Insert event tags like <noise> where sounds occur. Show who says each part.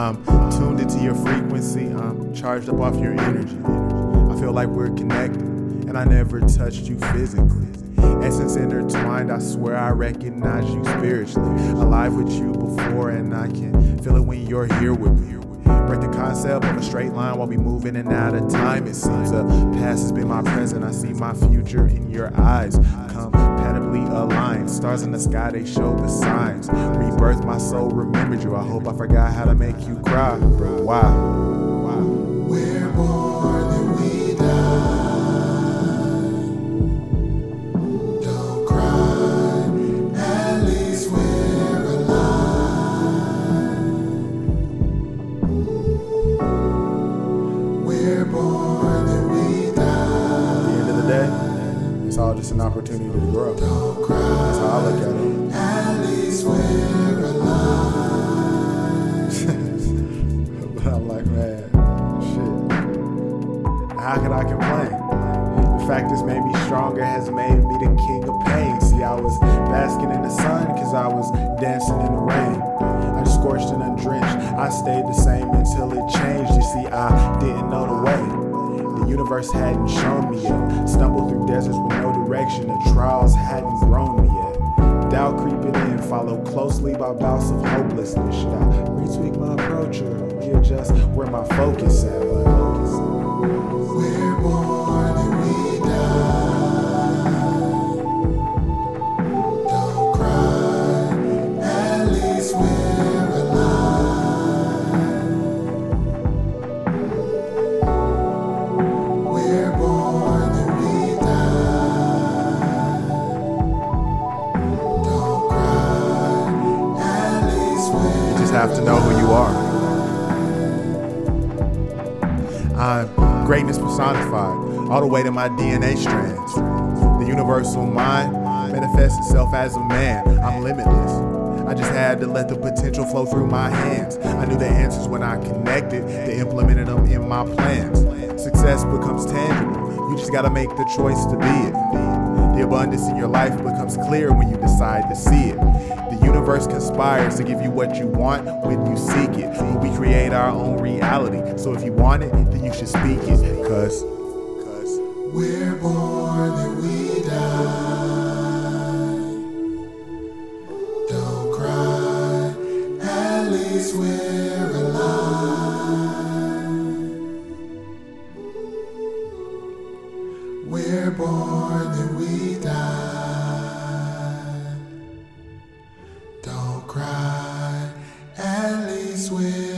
Speaker 1: I'm tuned into your frequency. I'm charged up off your energy. I feel like we're connected, and I never touched you physically. Essence intertwined, I swear I recognize you spiritually. Alive with you before, and I can feel it when you're here with me. Break the concept of a straight line while we move in and out of time. It seems the past has been my present. I see my future in your eyes. Compatibly aligned. Stars in the sky, they show the signs. Rebirth, my soul remembered you. I hope I forgot how to make you cry. Why? It's an opportunity to grow. That's how I look at it. <laughs> but I'm like, man, shit. How could I complain? The fact this made me stronger has made me the king of pain. See, I was basking in the sun because I was dancing in the rain. I scorched and undrenched. I stayed the same until it changed. You see, I didn't know the way. Universe hadn't shown me yet. Stumbled through deserts with no direction. The trials hadn't grown me yet. Doubt creeping in, followed closely by bouts of hopelessness. Should I retweak my approach or readjust where my focus at?
Speaker 2: We're born
Speaker 1: have to know who you are. I'm greatness personified, all the way to my DNA strands. The universal mind manifests itself as a man. I'm limitless. I just had to let the potential flow through my hands. I knew the answers when I connected, they implemented them in my plans. Success becomes tangible. You just gotta make the choice to be it. The abundance in your life becomes clear when you decide to see it. The universe conspires to give you what you want when you seek it. We create our own reality. So if you want it, then you should speak it. Cause, cause
Speaker 2: We're born and we die. Don't cry, at least we're alive. We're born and we die. Don't